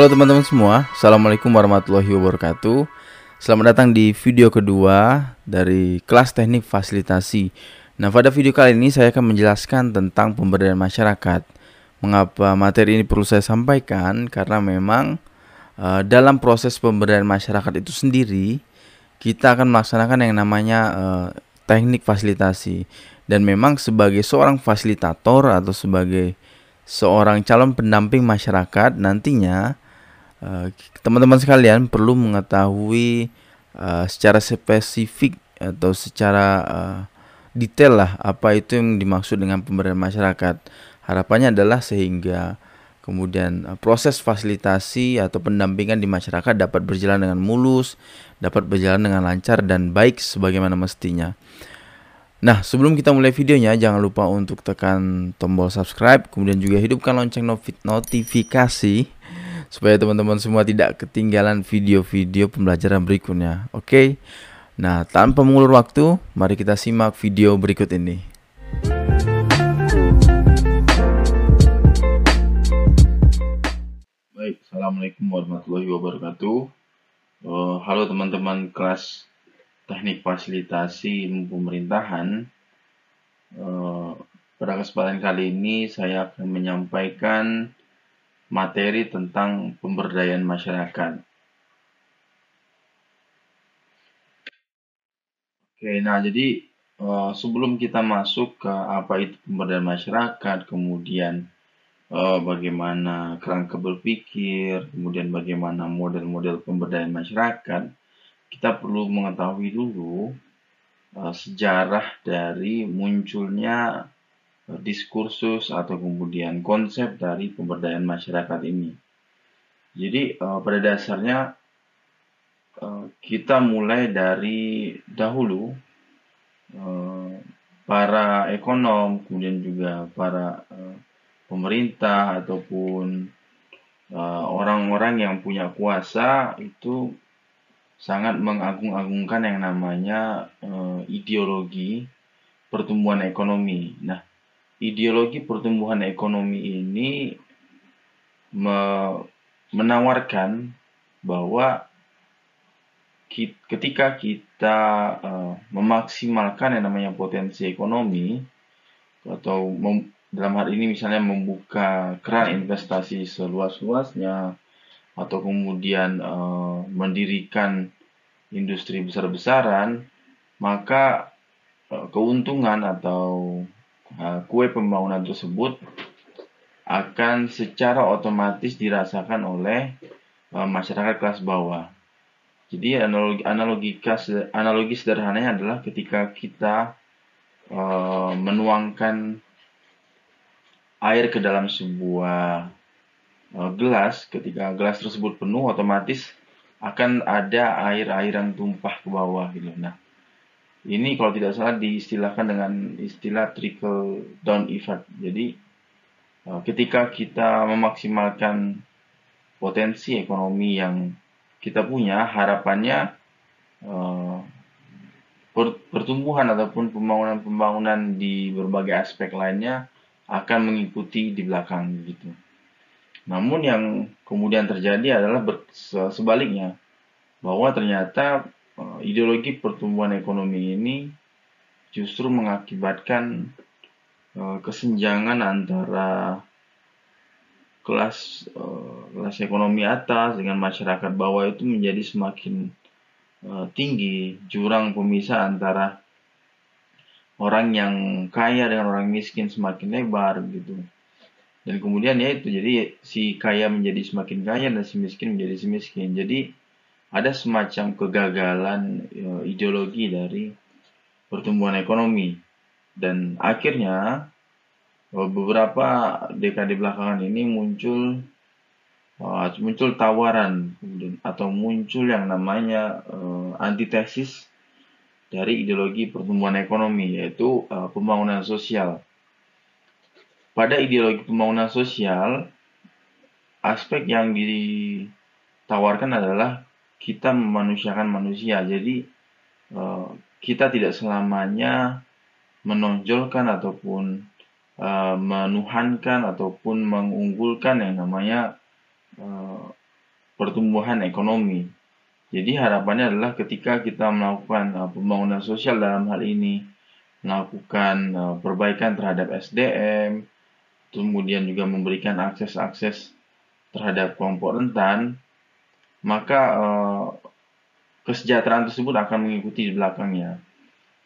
Halo teman-teman semua, Assalamualaikum warahmatullahi wabarakatuh. Selamat datang di video kedua dari kelas teknik fasilitasi. Nah pada video kali ini saya akan menjelaskan tentang pemberdayaan masyarakat. Mengapa materi ini perlu saya sampaikan? Karena memang uh, dalam proses pemberdayaan masyarakat itu sendiri Kita akan melaksanakan yang namanya uh, teknik fasilitasi. Dan memang sebagai seorang fasilitator atau sebagai seorang calon pendamping masyarakat nantinya teman-teman uh, sekalian perlu mengetahui uh, secara spesifik atau secara uh, detail lah apa itu yang dimaksud dengan pemberdayaan masyarakat. Harapannya adalah sehingga kemudian uh, proses fasilitasi atau pendampingan di masyarakat dapat berjalan dengan mulus, dapat berjalan dengan lancar dan baik sebagaimana mestinya. Nah, sebelum kita mulai videonya, jangan lupa untuk tekan tombol subscribe, kemudian juga hidupkan lonceng notifikasi supaya teman-teman semua tidak ketinggalan video-video pembelajaran berikutnya. Oke. Nah, tanpa mengulur waktu, mari kita simak video berikut ini. Baik, Assalamualaikum warahmatullahi wabarakatuh. Uh, halo teman-teman kelas teknik fasilitasi ilmu pemerintahan. Uh, pada kesempatan kali ini saya akan menyampaikan materi tentang pemberdayaan masyarakat. Oke, nah jadi uh, sebelum kita masuk ke apa itu pemberdayaan masyarakat, kemudian uh, bagaimana kerangka berpikir, kemudian bagaimana model-model pemberdayaan masyarakat, kita perlu mengetahui dulu uh, sejarah dari munculnya diskursus atau kemudian konsep dari pemberdayaan masyarakat ini. Jadi uh, pada dasarnya uh, kita mulai dari dahulu uh, para ekonom kemudian juga para pemerintah ataupun orang-orang yang punya kuasa itu sangat mengagung-agungkan yang namanya ideologi pertumbuhan ekonomi. Nah, ideologi pertumbuhan ekonomi ini me menawarkan bahwa ketika kita uh, memaksimalkan yang namanya potensi ekonomi atau dalam hal ini misalnya membuka keran investasi seluas-luasnya atau kemudian uh, mendirikan industri besar-besaran maka uh, keuntungan atau kue pembangunan tersebut akan secara otomatis dirasakan oleh uh, masyarakat kelas bawah. Jadi analogi analogika analogi sederhananya adalah ketika kita uh, menuangkan air ke dalam sebuah uh, gelas, ketika gelas tersebut penuh otomatis akan ada air-air yang tumpah ke bawah gitu. Nah, ini kalau tidak salah diistilahkan dengan istilah trickle down effect. Jadi eh, ketika kita memaksimalkan potensi ekonomi yang kita punya, harapannya eh, pertumbuhan ataupun pembangunan-pembangunan di berbagai aspek lainnya akan mengikuti di belakang gitu. Namun yang kemudian terjadi adalah sebaliknya bahwa ternyata ideologi pertumbuhan ekonomi ini justru mengakibatkan uh, kesenjangan antara kelas uh, kelas ekonomi atas dengan masyarakat bawah itu menjadi semakin uh, tinggi. Jurang pemisah antara orang yang kaya dengan orang miskin semakin lebar gitu. Dan kemudian ya itu jadi si kaya menjadi semakin kaya dan si miskin menjadi si miskin. Jadi ada semacam kegagalan e, ideologi dari pertumbuhan ekonomi dan akhirnya e, beberapa dekade belakangan ini muncul e, muncul tawaran atau muncul yang namanya antitesis dari ideologi pertumbuhan ekonomi yaitu pembangunan sosial. Pada ideologi pembangunan sosial aspek yang ditawarkan adalah kita memanusiakan manusia. Jadi uh, kita tidak selamanya menonjolkan ataupun uh, menuhankan ataupun mengunggulkan yang namanya uh, pertumbuhan ekonomi. Jadi harapannya adalah ketika kita melakukan pembangunan sosial dalam hal ini, melakukan perbaikan terhadap SDM, kemudian juga memberikan akses-akses terhadap kelompok rentan, maka uh, kesejahteraan tersebut akan mengikuti di belakangnya.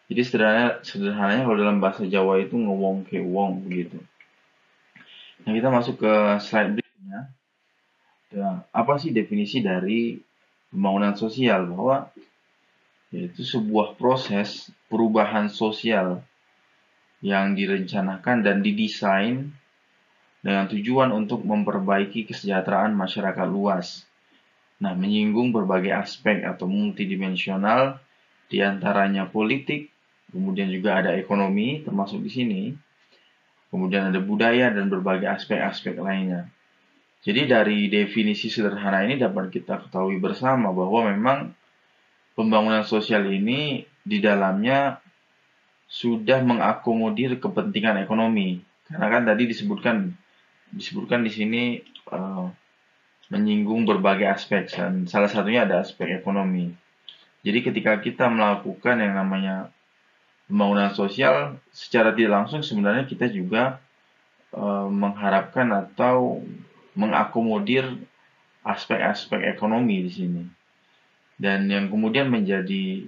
Jadi sederhananya, sederhananya kalau dalam bahasa Jawa itu ngewong ke wong begitu. Nah kita masuk ke slide berikutnya. Ya, apa sih definisi dari pembangunan sosial bahwa yaitu sebuah proses perubahan sosial yang direncanakan dan didesain dengan tujuan untuk memperbaiki kesejahteraan masyarakat luas. Nah, menyinggung berbagai aspek atau multidimensional, di antaranya politik, kemudian juga ada ekonomi termasuk di sini, kemudian ada budaya dan berbagai aspek-aspek lainnya. Jadi dari definisi sederhana ini dapat kita ketahui bersama bahwa memang pembangunan sosial ini di dalamnya sudah mengakomodir kepentingan ekonomi. Karena kan tadi disebutkan disebutkan di sini uh, menyinggung berbagai aspek dan salah satunya ada aspek ekonomi. Jadi ketika kita melakukan yang namanya pembangunan sosial secara tidak langsung sebenarnya kita juga uh, mengharapkan atau mengakomodir aspek-aspek ekonomi di sini. Dan yang kemudian menjadi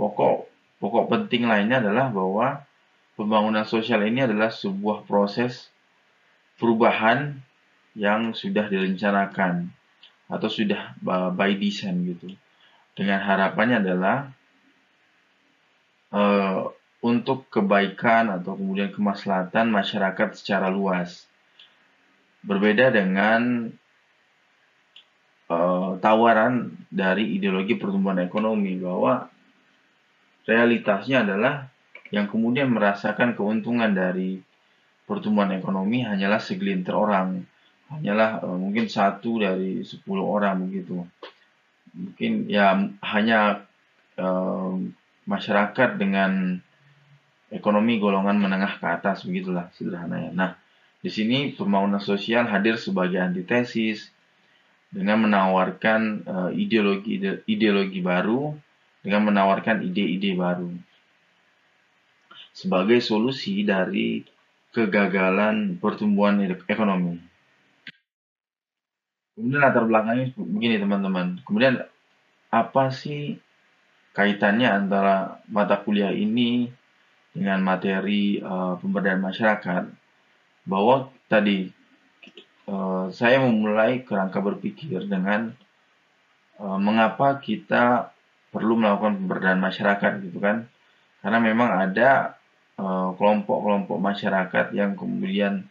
pokok pokok penting lainnya adalah bahwa pembangunan sosial ini adalah sebuah proses perubahan yang sudah direncanakan atau sudah by design gitu. Dengan harapannya adalah uh, untuk kebaikan atau kemudian kemaslahatan masyarakat secara luas. Berbeda dengan uh, tawaran dari ideologi pertumbuhan ekonomi bahwa realitasnya adalah yang kemudian merasakan keuntungan dari pertumbuhan ekonomi hanyalah segelintir orang, hanyalah uh, mungkin satu dari sepuluh orang begitu. Mungkin ya hanya uh, masyarakat dengan ekonomi golongan menengah ke atas begitulah sederhananya. Nah, di sini pembangunan sosial hadir sebagai antitesis dengan menawarkan uh, ideologi ideologi baru dengan menawarkan ide-ide baru sebagai solusi dari kegagalan pertumbuhan ekonomi. Kemudian latar belakangnya begini teman-teman. Kemudian apa sih kaitannya antara mata kuliah ini dengan materi uh, pemberdayaan masyarakat? bahwa tadi uh, saya memulai kerangka berpikir dengan uh, mengapa kita perlu melakukan pemberdayaan masyarakat gitu kan karena memang ada kelompok-kelompok uh, masyarakat yang kemudian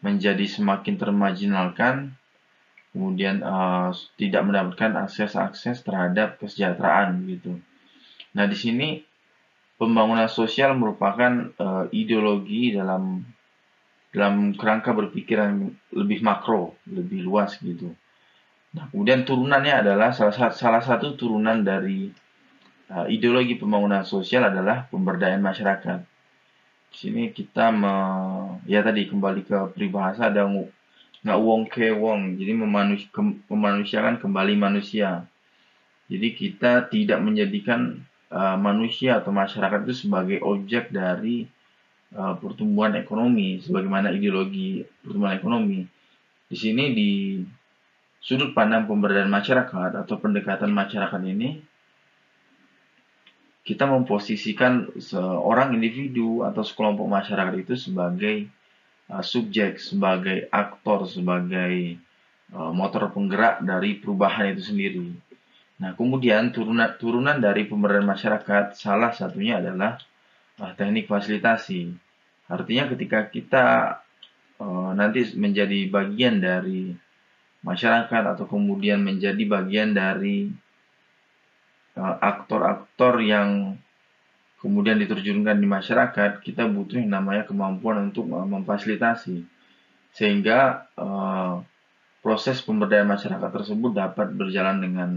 menjadi semakin termajinalkan kemudian uh, tidak mendapatkan akses-akses terhadap kesejahteraan gitu. Nah di sini pembangunan sosial merupakan uh, ideologi dalam dalam kerangka berpikir yang lebih makro, lebih luas gitu. Nah, kemudian turunannya adalah salah satu, salah satu turunan dari uh, ideologi pembangunan sosial adalah pemberdayaan masyarakat. Di sini kita me, ya tadi kembali ke peribahasa ada nggak wong ke wong, jadi memanus, ke, memanusiakan kembali manusia. Jadi kita tidak menjadikan uh, manusia atau masyarakat itu sebagai objek dari uh, pertumbuhan ekonomi sebagaimana ideologi pertumbuhan ekonomi. Di sini di sudut pandang pemberdayaan masyarakat atau pendekatan masyarakat ini kita memposisikan seorang individu atau sekelompok masyarakat itu sebagai uh, subjek, sebagai aktor, sebagai uh, motor penggerak dari perubahan itu sendiri. Nah, kemudian turunan turunan dari pemberdayaan masyarakat salah satunya adalah uh, teknik fasilitasi. Artinya ketika kita nanti menjadi bagian dari masyarakat atau kemudian menjadi bagian dari aktor-aktor uh, yang kemudian diterjunkan di masyarakat, kita butuh yang namanya kemampuan untuk uh, memfasilitasi sehingga uh, proses pemberdayaan masyarakat tersebut dapat berjalan dengan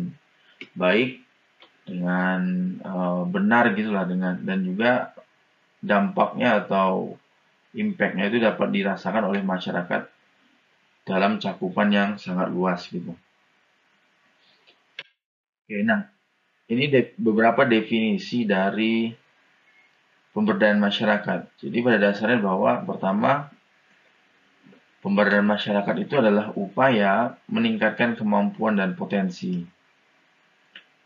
baik dengan uh, benar gitulah dengan dan juga dampaknya atau impactnya itu dapat dirasakan oleh masyarakat dalam cakupan yang sangat luas gitu. Oke, nah ini de beberapa definisi dari pemberdayaan masyarakat. Jadi pada dasarnya bahwa pertama pemberdayaan masyarakat itu adalah upaya meningkatkan kemampuan dan potensi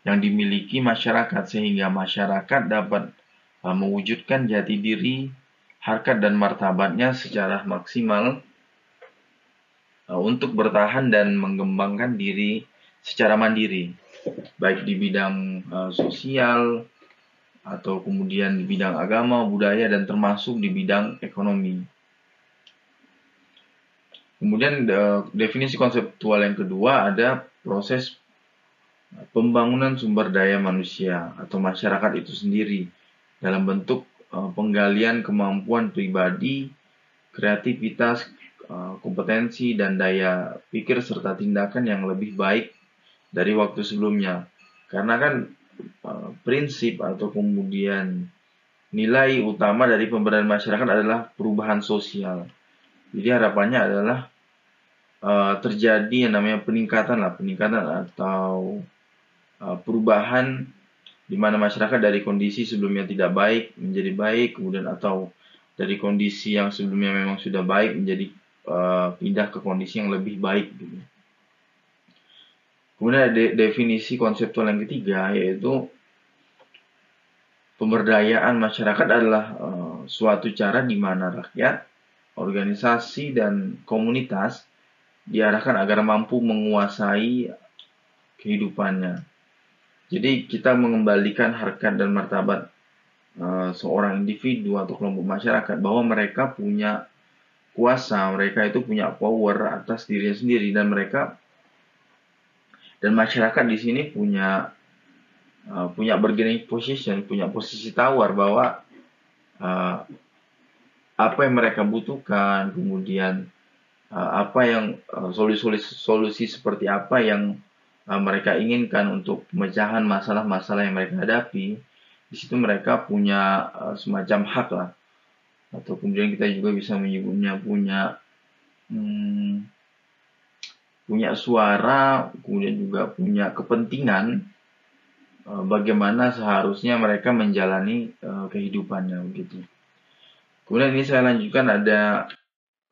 yang dimiliki masyarakat sehingga masyarakat dapat uh, mewujudkan jati diri, harkat dan martabatnya secara maksimal uh, untuk bertahan dan mengembangkan diri secara mandiri, baik di bidang uh, sosial atau kemudian di bidang agama, budaya dan termasuk di bidang ekonomi. Kemudian definisi konseptual yang kedua ada proses pembangunan sumber daya manusia atau masyarakat itu sendiri dalam bentuk uh, penggalian kemampuan pribadi, kreativitas, uh, kompetensi, dan daya pikir serta tindakan yang lebih baik dari waktu sebelumnya. Karena kan uh, prinsip atau kemudian nilai utama dari pemberdayaan masyarakat adalah perubahan sosial. Jadi harapannya adalah uh, terjadi yang namanya peningkatan lah, peningkatan atau Uh, perubahan di mana masyarakat dari kondisi sebelumnya tidak baik menjadi baik, kemudian atau dari kondisi yang sebelumnya memang sudah baik menjadi uh, pindah ke kondisi yang lebih baik. Gitu. Kemudian ada definisi konseptual yang ketiga yaitu pemberdayaan masyarakat adalah uh, suatu cara di mana rakyat, organisasi dan komunitas diarahkan agar mampu menguasai kehidupannya. Jadi kita mengembalikan harkat dan martabat uh, seorang individu atau kelompok masyarakat bahwa mereka punya kuasa, mereka itu punya power atas dirinya sendiri dan mereka dan masyarakat di sini punya uh, punya bargaining position, punya posisi tawar bahwa uh, apa yang mereka butuhkan, kemudian uh, apa yang solusi-solusi solusi seperti apa yang uh, mereka inginkan untuk pemecahan masalah-masalah yang mereka hadapi, di situ mereka punya uh, semacam hak lah. Atau kemudian kita juga bisa menyebutnya punya hmm, punya suara, kemudian juga punya kepentingan uh, bagaimana seharusnya mereka menjalani uh, kehidupannya begitu. Kemudian ini saya lanjutkan ada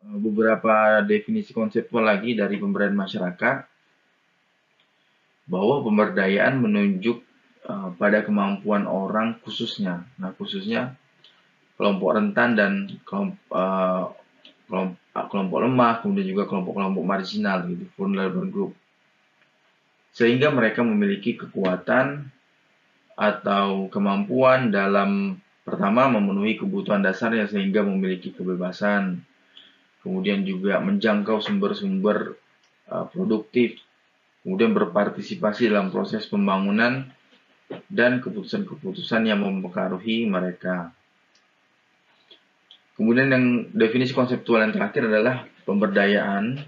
beberapa definisi konseptual lagi dari pemberdayaan masyarakat bahwa pemberdayaan menunjuk pada kemampuan orang khususnya. Nah, khususnya kelompok rentan dan kelompok, kelompok lemah, kemudian juga kelompok-kelompok marginal gitu, vulnerable group. Sehingga mereka memiliki kekuatan atau kemampuan dalam pertama memenuhi kebutuhan dasarnya sehingga memiliki kebebasan. Kemudian juga menjangkau sumber-sumber uh, produktif kemudian berpartisipasi dalam proses pembangunan dan keputusan-keputusan yang mempengaruhi mereka. Kemudian yang definisi konseptual yang terakhir adalah pemberdayaan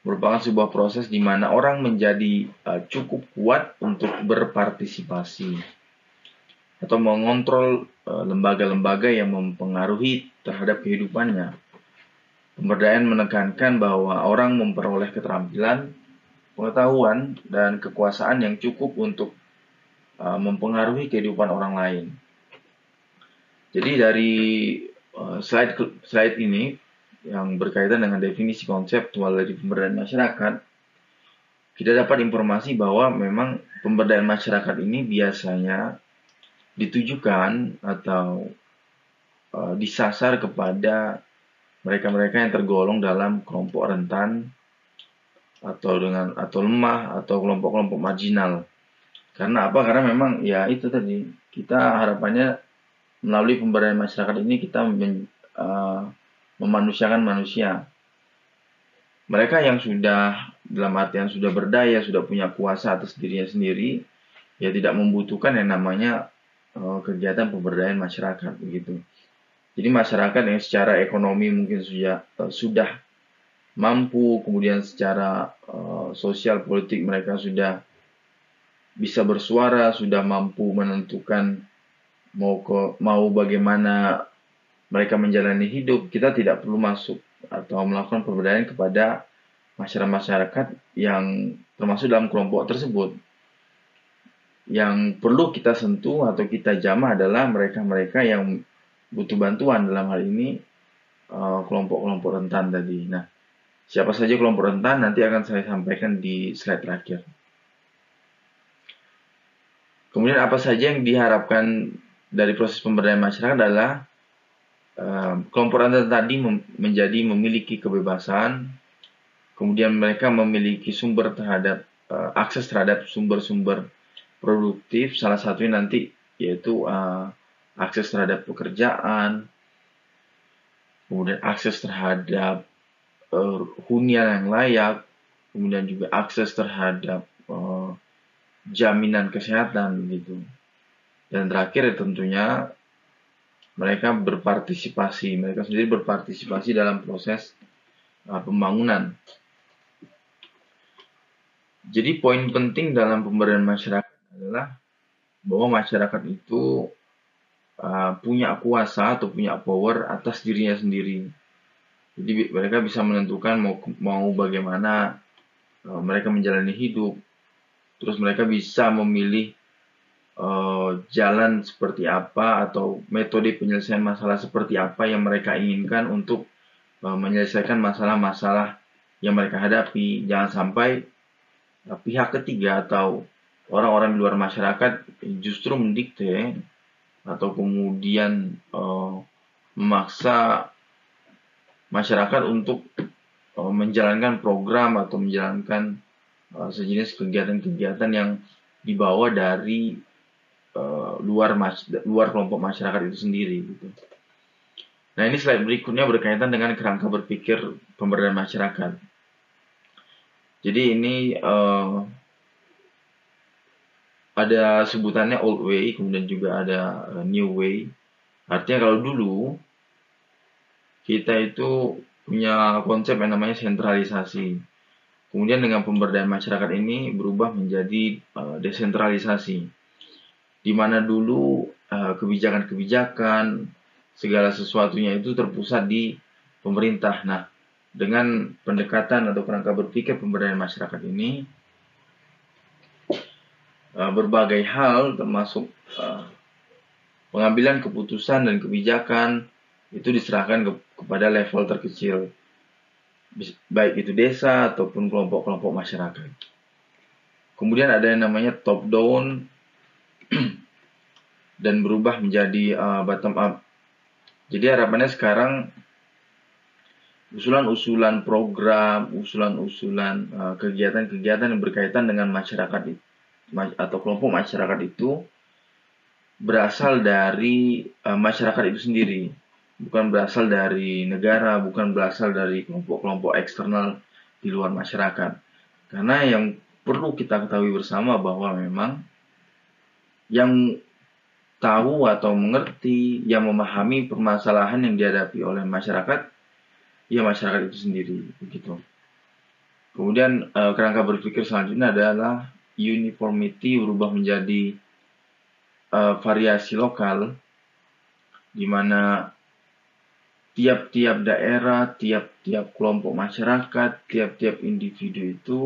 merupakan sebuah proses di mana orang menjadi uh, cukup kuat untuk berpartisipasi atau mengontrol uh, lembaga-lembaga yang mempengaruhi terhadap kehidupannya. Pemberdayaan menekankan bahwa orang memperoleh keterampilan, pengetahuan dan kekuasaan yang cukup untuk uh, mempengaruhi kehidupan orang lain. Jadi dari slide slide ini yang berkaitan dengan definisi konseptual dari pemberdayaan masyarakat, kita dapat informasi bahwa memang pemberdayaan masyarakat ini biasanya ditujukan atau uh, disasar kepada mereka-mereka yang tergolong dalam kelompok rentan atau dengan atau lemah atau kelompok-kelompok marginal. Karena apa? Karena memang ya itu tadi kita harapannya melalui pemberdayaan masyarakat ini kita uh, memanusiakan manusia. Mereka yang sudah dalam artian sudah berdaya, sudah punya kuasa atas dirinya sendiri, ya tidak membutuhkan yang namanya uh, kegiatan pemberdayaan masyarakat begitu. Jadi masyarakat yang secara ekonomi mungkin sudah uh, sudah mampu, kemudian secara uh, sosial politik mereka sudah bisa bersuara, sudah mampu menentukan mau ke mau bagaimana mereka menjalani hidup, kita tidak perlu masuk atau melakukan pemberdayaan kepada masyarakat-masyarakat yang termasuk dalam kelompok tersebut. yang perlu kita sentuh atau kita jamah adalah mereka-mereka yang butuh bantuan dalam hal ini eh, kelompok-kelompok rentan tadi. Nah, siapa saja kelompok rentan nanti akan saya sampaikan di slide terakhir. Kemudian apa saja yang diharapkan dari proses pemberdayaan masyarakat adalah uh, kelompok rentan tadi mem menjadi memiliki kebebasan, kemudian mereka memiliki sumber terhadap uh, akses terhadap sumber-sumber produktif, salah satunya nanti yaitu uh, akses terhadap pekerjaan, kemudian akses terhadap uh, hunian yang layak, kemudian juga akses terhadap uh, jaminan kesehatan gitu. Dan terakhir ya tentunya mereka berpartisipasi, mereka sendiri berpartisipasi dalam proses uh, pembangunan. Jadi poin penting dalam pemberdayaan masyarakat adalah bahwa masyarakat itu uh, punya kuasa atau punya power atas dirinya sendiri. Jadi mereka bisa menentukan mau mau bagaimana uh, mereka menjalani hidup. Terus mereka bisa memilih uh, jalan seperti apa atau metode penyelesaian masalah seperti apa yang mereka inginkan untuk uh, menyelesaikan masalah-masalah yang mereka hadapi. Jangan sampai uh, pihak ketiga atau orang-orang di luar masyarakat justru mendikte atau kemudian memaksa masyarakat untuk menjalankan program atau menjalankan sejenis kegiatan-kegiatan yang dibawa dari uh, luar mas luar kelompok masyarakat itu sendiri gitu. Nah ini slide berikutnya berkaitan dengan kerangka berpikir pemberdayaan masyarakat. Jadi ini uh, ada sebutannya old way, kemudian juga ada uh, new way. Artinya kalau dulu kita itu punya konsep yang namanya sentralisasi. Kemudian dengan pemberdayaan masyarakat ini berubah menjadi uh, desentralisasi. Di mana dulu uh, kebijakan-kebijakan segala sesuatunya itu terpusat di pemerintah. Nah, dengan pendekatan atau kerangka berpikir pemberdayaan masyarakat ini uh, berbagai hal termasuk uh, pengambilan keputusan dan kebijakan itu diserahkan ke, kepada level terkecil baik itu desa ataupun kelompok-kelompok masyarakat. Kemudian ada yang namanya top down dan berubah menjadi uh, bottom up. Jadi harapannya sekarang usulan-usulan program, usulan-usulan kegiatan-kegiatan yang berkaitan dengan masyarakat atau kelompok masyarakat itu berasal dari uh, masyarakat itu sendiri, bukan berasal dari negara, bukan berasal dari kelompok-kelompok eksternal di luar masyarakat. Karena yang perlu kita ketahui bersama bahwa memang yang tahu atau mengerti, yang memahami permasalahan yang dihadapi oleh masyarakat, ya masyarakat itu sendiri, begitu. Kemudian uh, kerangka berpikir selanjutnya adalah uniformity berubah menjadi uh, variasi lokal, di mana tiap-tiap daerah, tiap-tiap kelompok masyarakat, tiap-tiap individu itu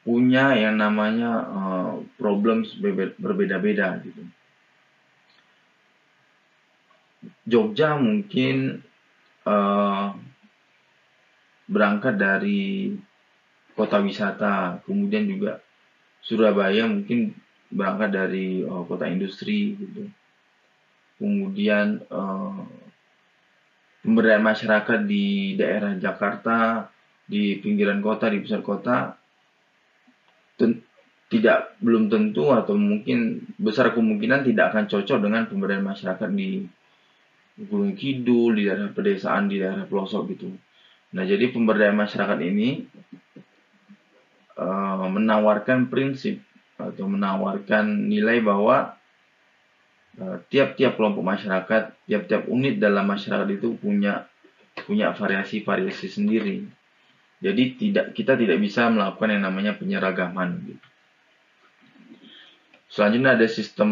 punya yang namanya uh, problem berbeda-beda gitu. Jogja mungkin uh, berangkat dari kota wisata, kemudian juga Surabaya mungkin berangkat dari uh, kota industri gitu. Kemudian uh, pemberdayaan masyarakat di daerah Jakarta, di pinggiran kota, di pusat kota tidak belum tentu atau mungkin besar kemungkinan tidak akan cocok dengan pemberdayaan masyarakat di Gunung Kidul, di daerah pedesaan, di daerah pelosok gitu. Nah, jadi pemberdayaan masyarakat ini uh, menawarkan prinsip atau menawarkan nilai bahwa eh, tiap-tiap uh, kelompok masyarakat, tiap-tiap unit dalam masyarakat itu punya punya variasi-variasi sendiri. Jadi tidak kita tidak bisa melakukan yang namanya penyeragaman. Gitu. Selanjutnya ada sistem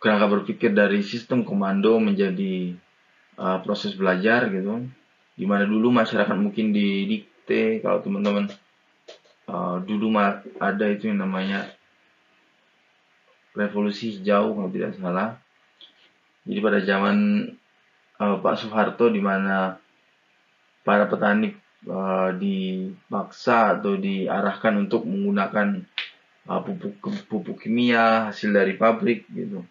kerangka berpikir dari sistem komando menjadi uh, proses belajar gitu. Di mana dulu masyarakat mungkin didikte kalau teman-teman uh, dulu ada itu yang namanya revolusi hijau kalau tidak salah. Jadi pada zaman uh, Pak Soeharto di mana para petani uh, dipaksa atau diarahkan untuk menggunakan uh, pupuk pupuk kimia hasil dari pabrik gitu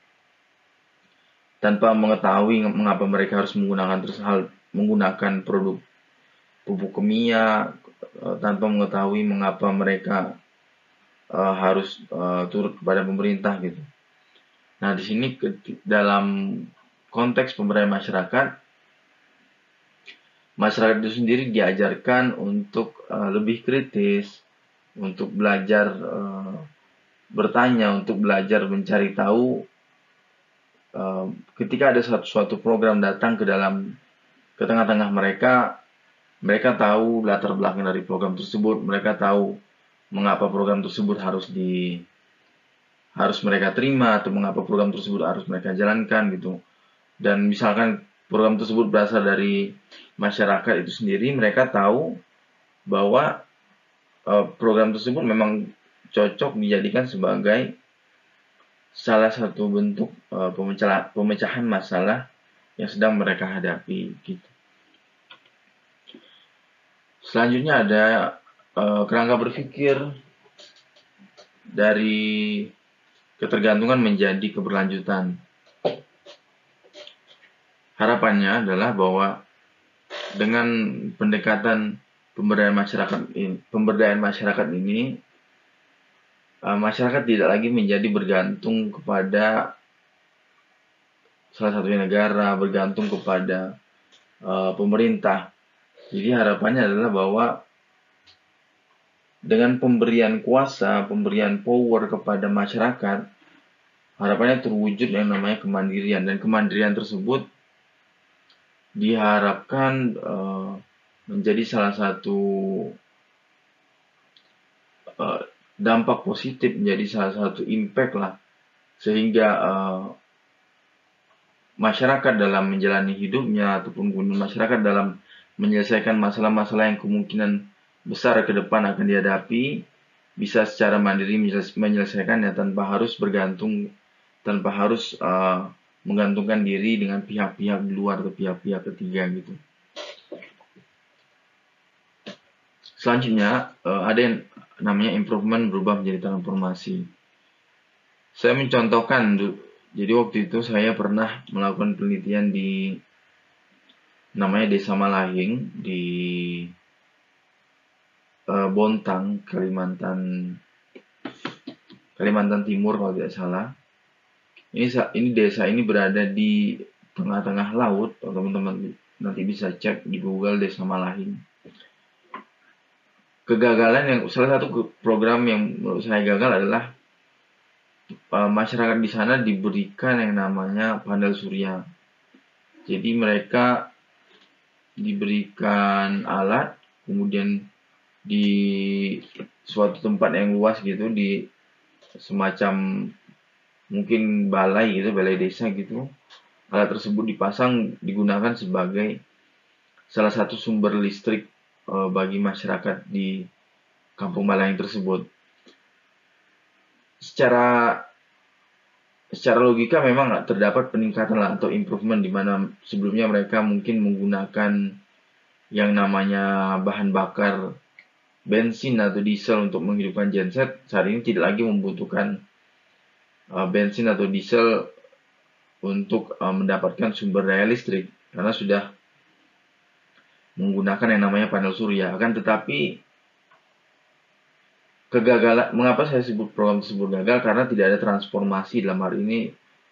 tanpa mengetahui mengapa mereka harus menggunakan terus hal menggunakan produk pupuk kimia uh, tanpa mengetahui mengapa mereka uh, harus uh, turut kepada pemerintah gitu. Nah di sini dalam konteks pemberdayaan masyarakat, masyarakat itu sendiri diajarkan untuk uh, lebih kritis, untuk belajar uh, bertanya, untuk belajar mencari tahu. Uh, ketika ada suatu, suatu program datang ke dalam ke tengah-tengah mereka, mereka tahu latar belakang dari program tersebut, mereka tahu mengapa program tersebut harus di harus mereka terima atau mengapa program tersebut harus mereka jalankan gitu dan misalkan program tersebut berasal dari masyarakat itu sendiri mereka tahu bahwa uh, program tersebut memang cocok dijadikan sebagai salah satu bentuk uh, pemecahan, masalah yang sedang mereka hadapi gitu. Selanjutnya ada uh, kerangka berpikir dari ketergantungan menjadi keberlanjutan. Harapannya adalah bahwa dengan pendekatan pemberdayaan masyarakat ini, pemberdayaan masyarakat ini uh, masyarakat tidak lagi menjadi bergantung kepada salah satu negara, bergantung kepada uh, pemerintah. Jadi harapannya adalah bahwa dengan pemberian kuasa, pemberian power kepada masyarakat, harapannya terwujud yang namanya kemandirian dan kemandirian tersebut diharapkan uh, menjadi salah satu uh, dampak positif, menjadi salah satu impact lah. Sehingga uh, masyarakat dalam menjalani hidupnya ataupun masyarakat dalam menyelesaikan masalah-masalah yang kemungkinan besar ke depan akan dihadapi bisa secara mandiri menyelesaikannya tanpa harus bergantung tanpa harus uh, menggantungkan diri dengan pihak-pihak luar atau pihak-pihak ketiga gitu. Selanjutnya uh, ada yang namanya improvement berubah menjadi transformasi. Saya mencontohkan jadi waktu itu saya pernah melakukan penelitian di namanya Desa Malahing di uh, Bontang, Kalimantan Kalimantan Timur kalau tidak salah. Ini ini desa ini berada di tengah-tengah laut. Teman-teman nanti bisa cek di Google Desa Malahing. Kegagalan yang salah satu program yang menurut saya gagal adalah uh, masyarakat di sana diberikan yang namanya panel surya. Jadi mereka diberikan alat, kemudian di suatu tempat yang luas gitu di semacam mungkin balai gitu balai desa gitu alat tersebut dipasang digunakan sebagai salah satu sumber listrik e, bagi masyarakat di kampung Malang tersebut. Secara secara logika memang terdapat peningkatan atau improvement di mana sebelumnya mereka mungkin menggunakan yang namanya bahan bakar bensin atau diesel untuk menghidupkan genset saat ini tidak lagi membutuhkan uh, bensin atau diesel untuk uh, mendapatkan sumber daya listrik karena sudah menggunakan yang namanya panel surya. Akan tetapi kegagalan mengapa saya sebut program tersebut gagal karena tidak ada transformasi dalam hari ini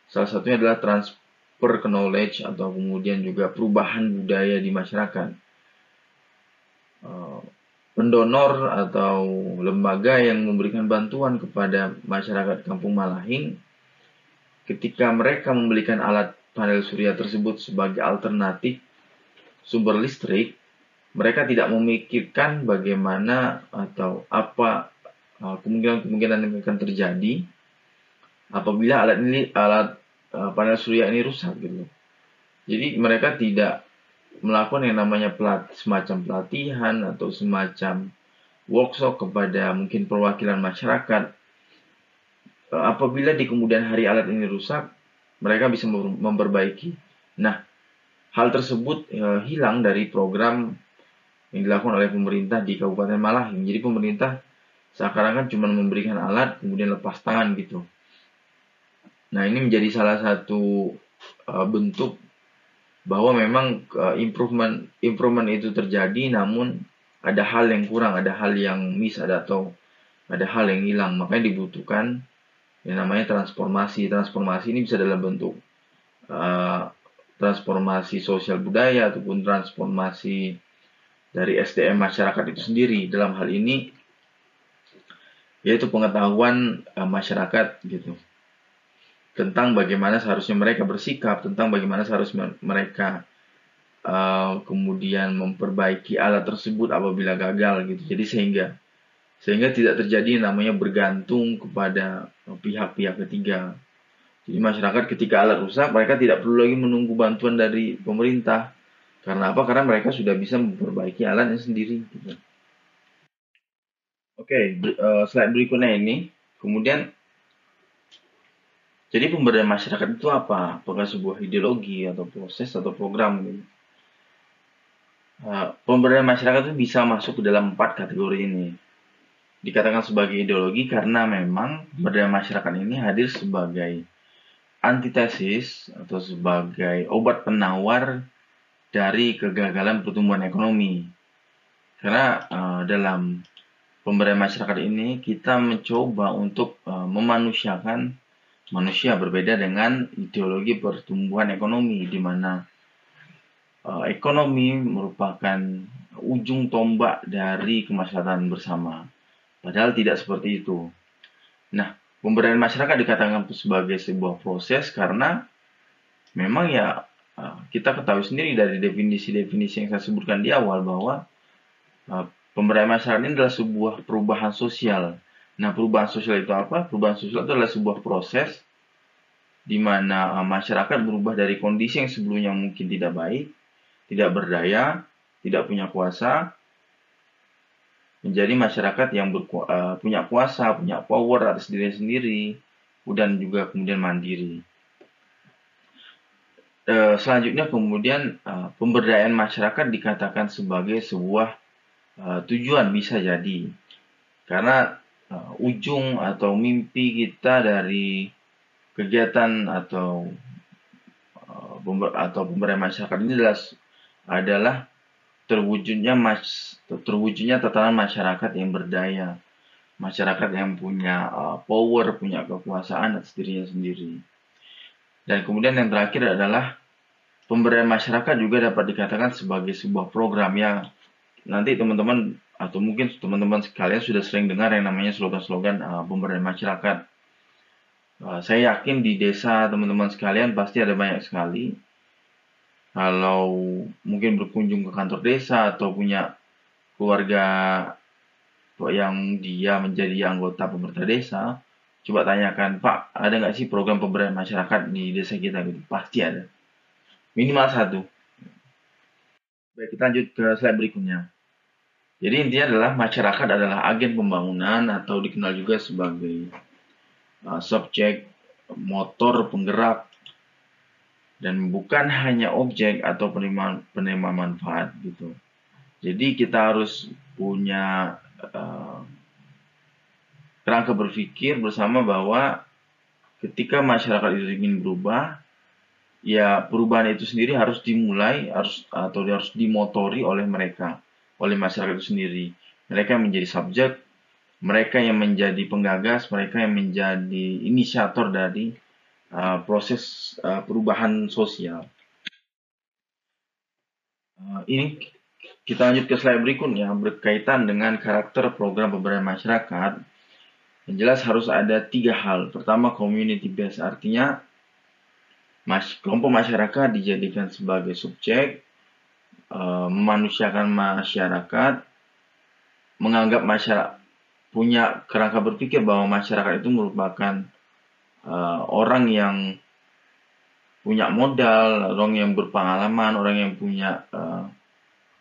salah satunya adalah transfer knowledge atau kemudian juga perubahan budaya di masyarakat. Uh, pendonor atau lembaga yang memberikan bantuan kepada masyarakat Kampung Malahing ketika mereka membelikan alat panel surya tersebut sebagai alternatif sumber listrik mereka tidak memikirkan bagaimana atau apa uh, kemungkinan-kemungkinan yang akan terjadi apabila alat ini alat uh, panel surya ini rusak gitu. Jadi mereka tidak melakukan yang namanya pelat, semacam pelatihan atau semacam workshop kepada mungkin perwakilan masyarakat uh, apabila di kemudian hari alat ini rusak, mereka bisa memperbaiki. Nah, hal tersebut uh, hilang dari program yang dilakukan oleh pemerintah di Kabupaten Malang. Jadi pemerintah seakan-akan cuma memberikan alat kemudian lepas tangan gitu. Nah ini menjadi salah satu uh, bentuk bahwa memang uh, improvement improvement itu terjadi namun ada hal yang kurang, ada hal yang miss, ada atau ada hal yang hilang. Makanya dibutuhkan yang namanya transformasi. Transformasi ini bisa dalam bentuk uh, transformasi sosial budaya ataupun transformasi dari SDM masyarakat itu sendiri dalam hal ini yaitu pengetahuan uh, masyarakat gitu tentang bagaimana seharusnya mereka bersikap tentang bagaimana seharusnya mereka uh, kemudian memperbaiki alat tersebut apabila gagal gitu jadi sehingga sehingga tidak terjadi namanya bergantung kepada pihak-pihak ketiga jadi masyarakat ketika alat rusak mereka tidak perlu lagi menunggu bantuan dari pemerintah karena apa? Karena mereka sudah bisa memperbaiki alatnya sendiri. Gitu. Oke, okay, eh, slide berikutnya ini. Kemudian, jadi pemberdayaan masyarakat itu apa? Apakah sebuah ideologi atau proses atau program? Gitu. Pemberdayaan masyarakat itu bisa masuk ke dalam empat kategori ini. Dikatakan sebagai ideologi karena memang pemberdayaan masyarakat ini hadir sebagai antitesis atau sebagai obat penawar dari kegagalan pertumbuhan ekonomi. Karena uh, dalam pemberdayaan masyarakat ini kita mencoba untuk uh, memanusiakan manusia berbeda dengan ideologi pertumbuhan ekonomi di mana uh, ekonomi merupakan ujung tombak dari kemaslahatan bersama. Padahal tidak seperti itu. Nah, pemberdayaan masyarakat dikatakan sebagai sebuah proses karena memang ya Ah, kita ketahui sendiri dari definisi-definisi yang saya sebutkan di awal bahwa uh, pemberdayaan masyarakat ini adalah sebuah perubahan sosial. Nah, perubahan sosial itu apa? Perubahan sosial itu adalah sebuah proses di mana uh, masyarakat berubah dari kondisi yang sebelumnya mungkin tidak baik, tidak berdaya, tidak punya kuasa, menjadi masyarakat yang berku, uh, punya kuasa, punya power atas diri sendiri, dan juga kemudian mandiri. Eh, selanjutnya kemudian uh, pemberdayaan masyarakat dikatakan sebagai sebuah uh, tujuan bisa jadi karena uh, ujung atau mimpi kita dari kegiatan atau uh, pember atau pemberdayaan masyarakat ini adalah adalah terwujudnya mas terwujudnya tatanan masyarakat yang berdaya masyarakat yang punya uh, power punya kekuasaan atas dirinya sendiri. Dan kemudian yang terakhir adalah pemberdayaan masyarakat juga dapat dikatakan sebagai sebuah program yang nanti teman-teman atau mungkin teman-teman sekalian sudah sering dengar yang namanya slogan-slogan uh, pemberdayaan masyarakat. Uh, saya yakin di desa teman-teman sekalian pasti ada banyak sekali. Kalau mungkin berkunjung ke kantor desa atau punya keluarga yang dia menjadi anggota pemerintah desa, coba tanyakan Pak ada nggak sih program pemberdayaan masyarakat di desa kita? Gitu. Pasti ada. Minimal satu. Baik kita lanjut ke slide berikutnya jadi intinya adalah masyarakat adalah agen pembangunan atau dikenal juga sebagai uh, subjek motor penggerak. Dan bukan hanya objek atau penerima penerima manfaat gitu. Jadi kita harus punya uh, kerangka berpikir bersama bahwa ketika masyarakat itu ingin berubah, ya perubahan itu sendiri harus dimulai harus atau harus dimotori oleh mereka, oleh masyarakat itu sendiri. Mereka yang menjadi subjek, mereka yang menjadi penggagas, mereka yang menjadi inisiator dari uh, proses uh, perubahan sosial. Uh, ini kita lanjut ke slide berikutnya berkaitan dengan karakter program pemberdayaan masyarakat yang jelas harus ada tiga hal. Pertama, community based artinya mas, kelompok masyarakat dijadikan sebagai subjek, memanusiakan masyarakat, menganggap masyarakat punya kerangka berpikir bahwa masyarakat itu merupakan uh, orang yang punya modal, orang yang berpengalaman, orang yang punya uh,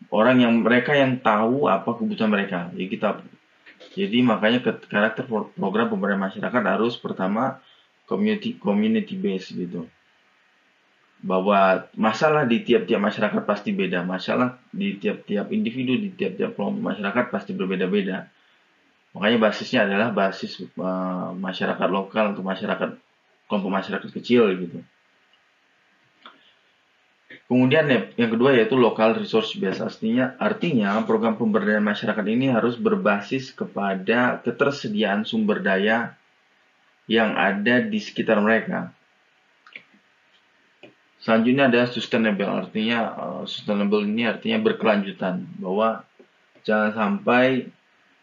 orang yang mereka yang tahu apa kebutuhan mereka. Jadi kita Jadi makanya karakter program pemberdayaan masyarakat harus pertama community community based gitu. Bahwa masalah di tiap-tiap masyarakat pasti beda, masalah di tiap-tiap individu di tiap-tiap kelompok masyarakat pasti berbeda-beda. Makanya basisnya adalah basis uh, masyarakat lokal untuk masyarakat kelompok masyarakat kecil gitu. Kemudian ya, yang kedua yaitu local resource base. Artinya, artinya program pemberdayaan masyarakat ini harus berbasis kepada ketersediaan sumber daya yang ada di sekitar mereka. Selanjutnya ada sustainable, artinya uh, sustainable ini artinya berkelanjutan bahwa jangan sampai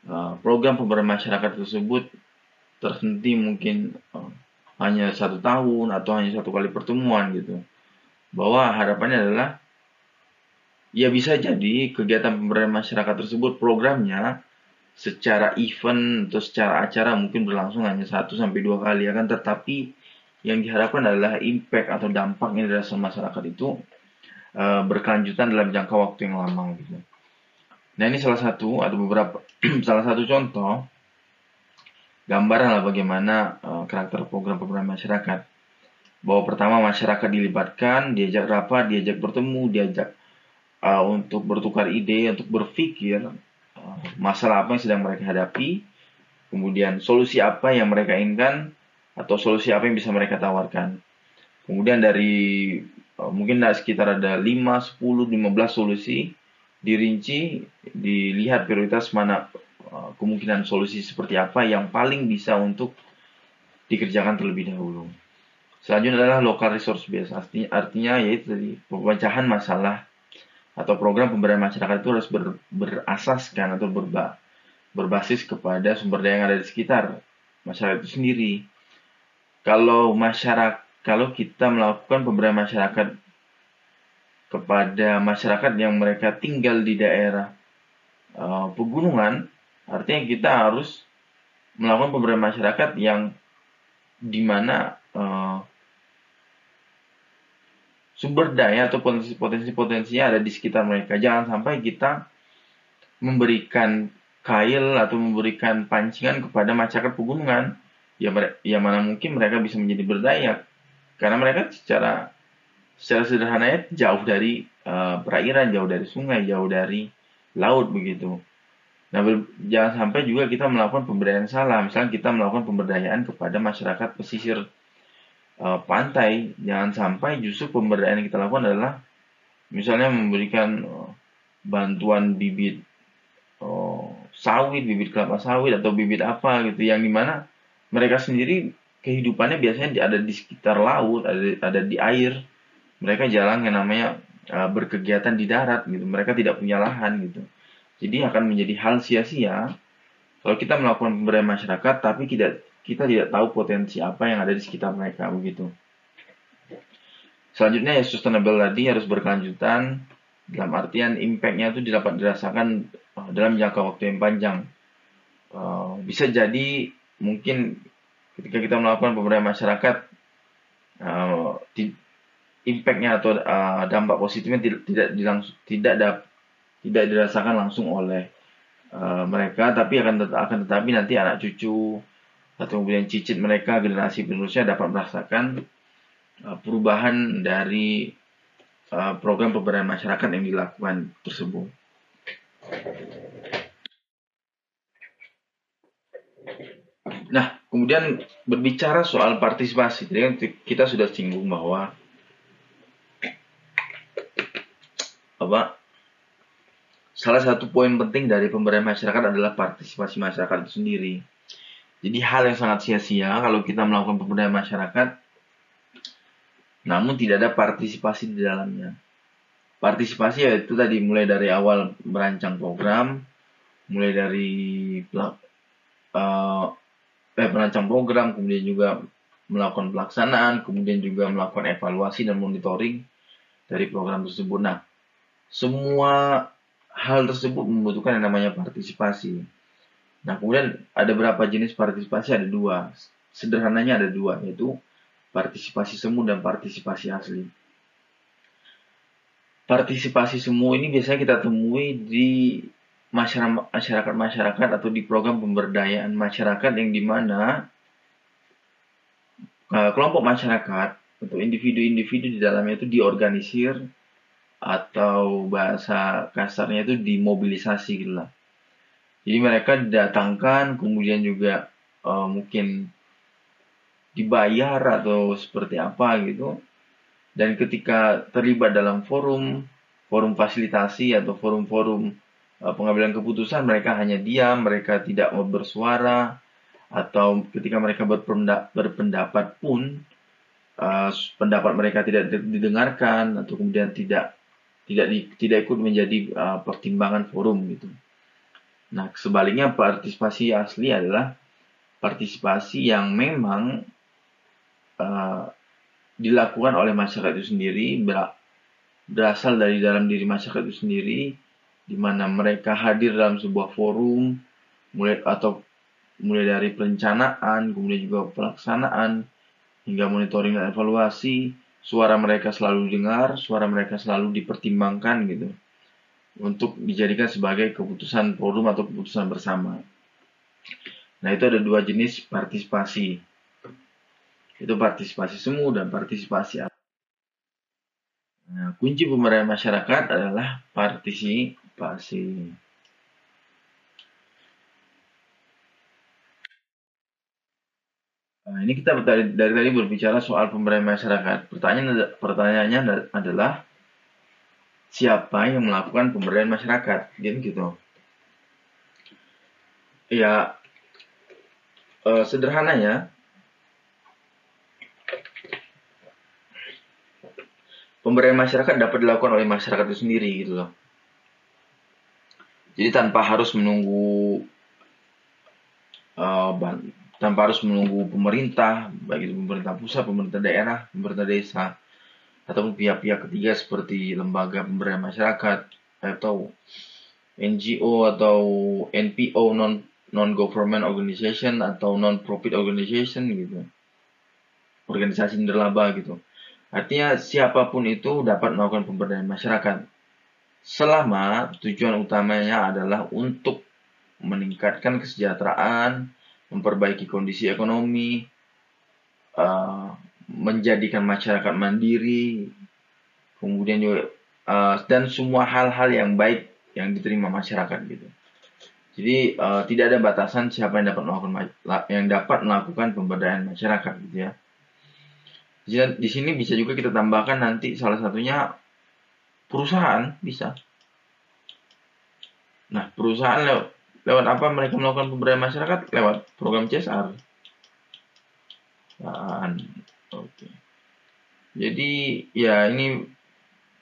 uh, program pemberdayaan masyarakat tersebut terhenti mungkin uh, hanya satu tahun atau hanya satu kali pertemuan gitu. Bahwa harapannya adalah ya bisa jadi kegiatan pemberdayaan masyarakat tersebut programnya secara event atau secara acara mungkin berlangsung hanya satu sampai dua kali ya kan tetapi yang diharapkan adalah impact atau dampaknya dirasakan masyarakat itu e, berkelanjutan dalam jangka waktu yang lama gitu. Nah ini salah satu atau beberapa salah satu contoh gambaran lah bagaimana e, karakter program pemberdayaan masyarakat bahwa pertama masyarakat dilibatkan, diajak rapat, diajak bertemu, diajak uh, untuk bertukar ide, untuk berpikir uh, masalah apa yang sedang mereka hadapi, kemudian solusi apa yang mereka inginkan atau solusi apa yang bisa mereka tawarkan. Kemudian dari uh, mungkin ada sekitar ada 5, 10, 15 solusi dirinci, dilihat prioritas mana uh, kemungkinan solusi seperti apa yang paling bisa untuk dikerjakan terlebih dahulu. Selanjutnya adalah local resource base. Artinya, artinya yaitu tadi pemecahan masalah atau program pemberdayaan masyarakat itu harus ber, berasaskan atau berba, berbasis kepada sumber daya yang ada di sekitar masyarakat itu sendiri. Kalau masyarakat kalau kita melakukan pemberdayaan masyarakat kepada masyarakat yang mereka tinggal di daerah uh, pegunungan, artinya kita harus melakukan pemberdayaan masyarakat yang di mana uh, sumber daya atau potensi-potensi yang ada di sekitar mereka. Jangan sampai kita memberikan kail atau memberikan pancingan kepada masyarakat pegunungan ya yang mana mungkin mereka bisa menjadi berdaya karena mereka secara secara sederhananya jauh dari uh, perairan, jauh dari sungai, jauh dari laut begitu. Nah, jangan sampai juga kita melakukan pemberdayaan salah. Misalnya kita melakukan pemberdayaan kepada masyarakat pesisir uh, pantai jangan sampai justru pemberdayaan yang kita lakukan adalah misalnya memberikan uh, bantuan bibit uh, sawit bibit kelapa sawit atau bibit apa gitu yang di mana mereka sendiri kehidupannya biasanya ada di sekitar laut ada ada di air mereka jarang yang namanya uh, berkegiatan di darat gitu mereka tidak punya lahan gitu jadi akan menjadi hal sia-sia kalau kita melakukan pemberdayaan masyarakat tapi tidak kita tidak tahu potensi apa yang ada di sekitar mereka begitu. Selanjutnya ya sustainable tadi harus berkelanjutan dalam artian impactnya itu dapat dirasakan uh, dalam jangka waktu yang panjang. Uh, bisa jadi mungkin ketika kita melakukan pemberdayaan masyarakat uh, impactnya atau uh, dampak positifnya tidak tidak tidak dap, tidak dirasakan langsung oleh uh, mereka tapi akan tet akan tetapi nanti anak cucu atau kemudian cicit mereka generasi penerusnya dapat merasakan uh, perubahan dari program pemberdayaan masyarakat yang dilakukan tersebut. Nah, kemudian berbicara soal partisipasi, jadi kan kita sudah singgung bahwa apa salah satu poin penting dari pemberdayaan masyarakat adalah partisipasi masyarakat itu sendiri. Jadi hal yang sangat sia-sia kalau kita melakukan pemberdayaan masyarakat namun tidak ada partisipasi di dalamnya. Partisipasi yaitu tadi mulai dari awal merancang program, mulai dari uh, eh, merancang program, kemudian juga melakukan pelaksanaan, kemudian juga melakukan evaluasi dan monitoring dari program tersebut. Nah, semua hal tersebut membutuhkan yang namanya partisipasi. Nah, kemudian ada berapa jenis partisipasi? Ada dua. Sederhananya ada dua, yaitu partisipasi semu dan partisipasi asli. Partisipasi semu ini biasanya kita temui di masyarakat-masyarakat atau di program pemberdayaan masyarakat yang di mana uh, kelompok masyarakat atau individu-individu di dalamnya itu diorganisir atau bahasa kasarnya itu dimobilisasi gitu lah. Jadi mereka didatangkan kemudian juga uh, mungkin dibayar atau seperti apa gitu. Dan ketika terlibat dalam forum forum fasilitasi atau forum-forum pengambilan keputusan mereka hanya diam, mereka tidak mau bersuara atau ketika mereka berpendapat pun uh, pendapat mereka tidak didengarkan atau kemudian tidak tidak di, tidak ikut menjadi uh, pertimbangan forum gitu. Nah, sebaliknya partisipasi asli adalah partisipasi yang memang uh, dilakukan oleh masyarakat itu sendiri berasal dari dalam diri masyarakat itu sendiri di mana mereka hadir dalam sebuah forum mulai atau mulai dari perencanaan kemudian juga pelaksanaan hingga monitoring dan evaluasi suara mereka selalu dengar suara mereka selalu dipertimbangkan gitu untuk dijadikan sebagai keputusan forum atau keputusan bersama. Nah, itu ada dua jenis partisipasi. Itu partisipasi semu dan partisipasi Nah, kunci pemberdayaan masyarakat adalah partisipasi. Nah, ini kita dari, dari tadi berbicara soal pemberdayaan masyarakat. Pertanyaan pertanyaannya adalah siapa yang melakukan pemberdayaan masyarakat gitu gitu ya eh, sederhananya pemberdayaan masyarakat dapat dilakukan oleh masyarakat itu sendiri gitu loh jadi tanpa harus menunggu uh, tanpa harus menunggu pemerintah baik itu pemerintah pusat pemerintah daerah pemerintah desa atau pihak-pihak ketiga seperti lembaga pemberdayaan masyarakat atau NGO atau NPO non non government organization atau non profit organization gitu. Organisasi nirlaba gitu. Artinya siapa pun itu dapat melakukan pemberdayaan masyarakat selama tujuan utamanya adalah untuk meningkatkan kesejahteraan memperbaiki kondisi ekonomi uh, menjadikan masyarakat mandiri, kemudian juga uh, dan semua hal-hal yang baik yang diterima masyarakat gitu. Jadi uh, tidak ada batasan siapa yang dapat melakukan yang dapat melakukan pemberdayaan masyarakat gitu ya. Di sini bisa juga kita tambahkan nanti salah satunya perusahaan bisa. Nah, perusahaan lewat, lewat apa mereka melakukan pemberdayaan masyarakat? Lewat program CSR. Dan Oke. Jadi ya ini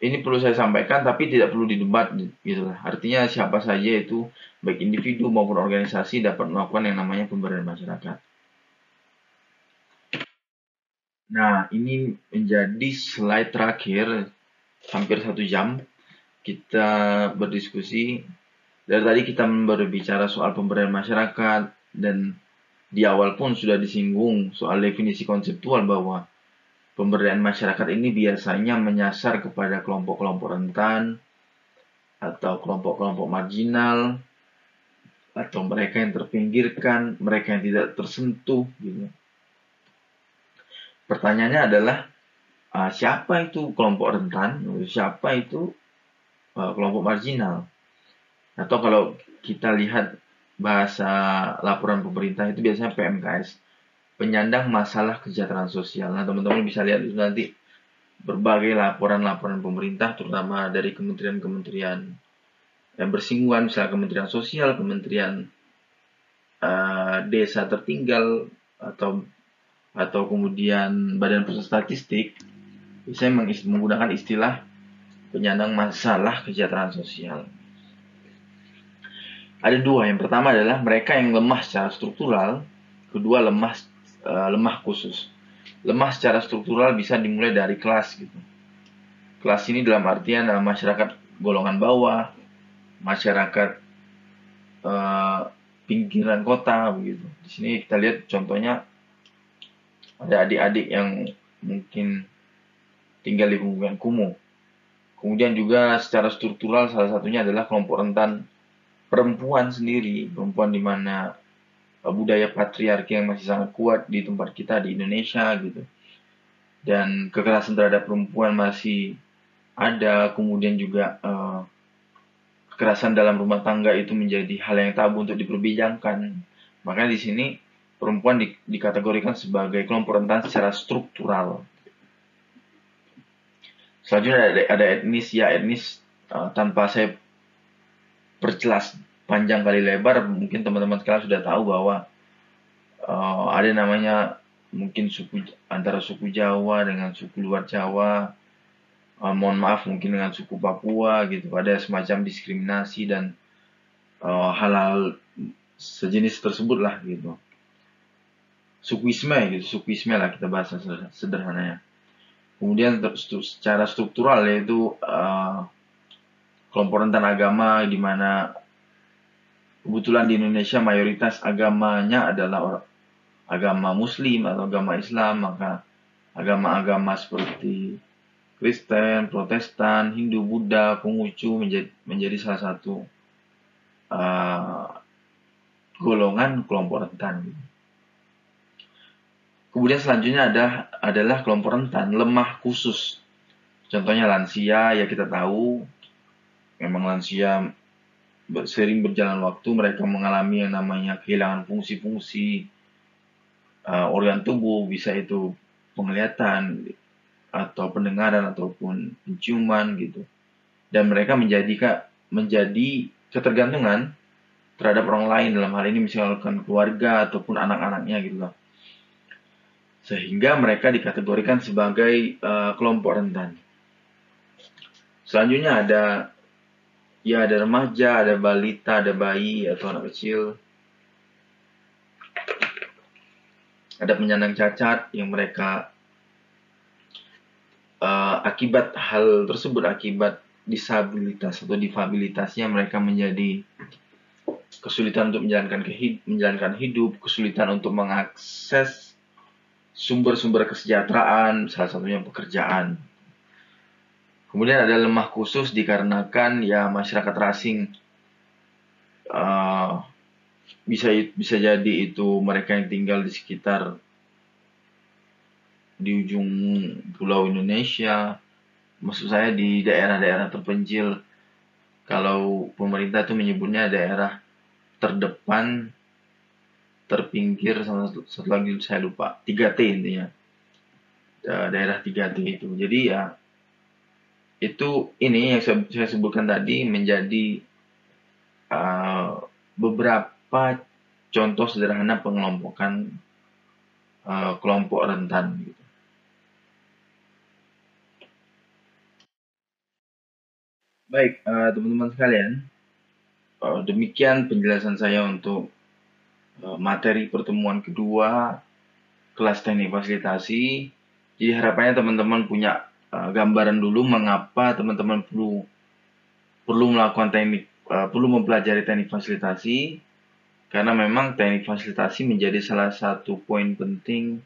ini perlu saya sampaikan tapi tidak perlu didebat gitu. Artinya siapa saja itu baik individu maupun organisasi dapat melakukan yang namanya pemberdayaan masyarakat. Nah, ini menjadi slide terakhir hampir satu jam kita berdiskusi. Dari tadi kita berbicara soal pemberdayaan masyarakat dan di awal pun sudah disinggung soal definisi konseptual bahwa pemberdayaan masyarakat ini biasanya menyasar kepada kelompok-kelompok rentan atau kelompok-kelompok marginal atau mereka yang terpinggirkan, mereka yang tidak tersentuh gitu. Pertanyaannya adalah uh, siapa itu kelompok rentan, siapa itu uh, kelompok marginal? Atau kalau kita lihat bahasa laporan pemerintah itu biasanya PMKS penyandang masalah kesejahteraan sosial. Nah, teman-teman bisa lihat itu nanti berbagai laporan-laporan pemerintah terutama dari kementerian-kementerian yang bersinggungan misalnya Kementerian Sosial, Kementerian uh, Desa Tertinggal atau atau kemudian Badan Pusat Statistik bisa menggunakan istilah penyandang masalah kesejahteraan sosial ada dua. Yang pertama adalah mereka yang lemah secara struktural, kedua lemah uh, lemah khusus. Lemah secara struktural bisa dimulai dari kelas gitu. Kelas ini dalam artian uh, masyarakat golongan bawah, masyarakat uh, pinggiran kota begitu. Di sini kita lihat contohnya ada adik-adik yang mungkin tinggal di lingkungan kumuh. Kemudian juga secara struktural salah satunya adalah kelompok rentan perempuan sendiri, perempuan di mana uh, budaya patriarki yang masih sangat kuat di tempat kita di Indonesia gitu. Dan kekerasan terhadap perempuan masih ada, kemudian juga uh, kekerasan dalam rumah tangga itu menjadi hal yang tabu untuk diperbincangkan. Makanya di sini perempuan di, dikategorikan sebagai kelompok rentan secara struktural. Selanjutnya ada, ada etnis ya etnis uh, tanpa saya perjelas panjang kali lebar mungkin teman-teman sekalian sudah tahu bahwa uh, ada namanya mungkin suku antara suku Jawa dengan suku luar Jawa. Uh, mohon maaf mungkin dengan suku Papua gitu. Ada semacam diskriminasi dan uh, hal-hal sejenis tersebut lah gitu. Sukuisme gitu sukuisme lah kita bahas sederhananya kemudian secara struktural yaitu uh, kelompok rentan agama di mana kebetulan di Indonesia mayoritas agamanya adalah agama Muslim atau agama Islam, maka agama-agama seperti Kristen, Protestan, Hindu, Buddha, Konghucu menjadi, menjadi salah satu uh, golongan kelompok rentan. Kemudian selanjutnya ada adalah kelompok rentan lemah khusus. Contohnya lansia ya kita tahu. Memang lansia sering berjalan waktu mereka mengalami yang namanya kehilangan fungsi-fungsi uh, organ tubuh bisa itu penglihatan atau pendengaran ataupun penciuman gitu. Dan mereka menjadi menjadi ketergantungan terhadap orang lain. Dalam hal ini misalkan keluarga ataupun anak-anaknya gitu. loh sehingga mereka dikategorikan sebagai uh, kelompok rentan. Selanjutnya ada ya ada remaja, ada balita, ada bayi atau anak kecil. Ada penyandang cacat yang mereka uh, akibat hal tersebut akibat disabilitas atau difabilitasnya mereka menjadi kesulitan untuk menjalankan hidup, menjalankan hidup, kesulitan untuk mengakses sumber-sumber kesejahteraan, salah satunya pekerjaan. Kemudian ada lemah khusus dikarenakan ya masyarakat rasing uh, bisa bisa jadi itu mereka yang tinggal di sekitar di ujung pulau Indonesia, maksud saya di daerah-daerah terpencil. Kalau pemerintah itu menyebutnya daerah terdepan, terpinggir sama satu lagi saya lupa, 3T intinya. Daerah 3T itu. Jadi ya itu ini yang saya, saya sebutkan tadi menjadi uh, beberapa contoh sederhana pengelompokan uh, kelompok rentan gitu. Baik, uh, teman-teman sekalian, uh, demikian penjelasan saya untuk uh, materi pertemuan kedua kelas teknik fasilitasi. Jadi harapannya teman-teman punya uh, gambaran dulu mengapa teman-teman perlu perlu melakukan teknik uh, perlu mempelajari teknik fasilitasi karena memang teknik fasilitasi menjadi salah satu poin penting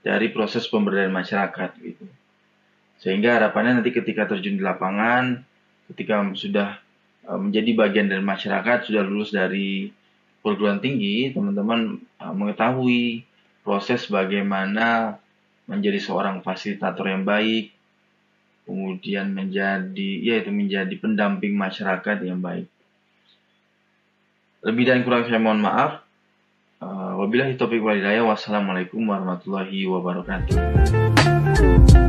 dari proses pemberdayaan masyarakat gitu. Sehingga harapannya nanti ketika terjun di lapangan, ketika sudah menjadi bagian dari masyarakat, sudah lulus dari perguruan tinggi, teman-teman uh, mengetahui proses bagaimana menjadi seorang fasilitator yang baik, kemudian menjadi yaitu menjadi pendamping masyarakat yang baik. Lebih dan kurang saya mohon maaf. Uh, wabillahi taufiq walhidayah. Wassalamualaikum warahmatullahi wabarakatuh.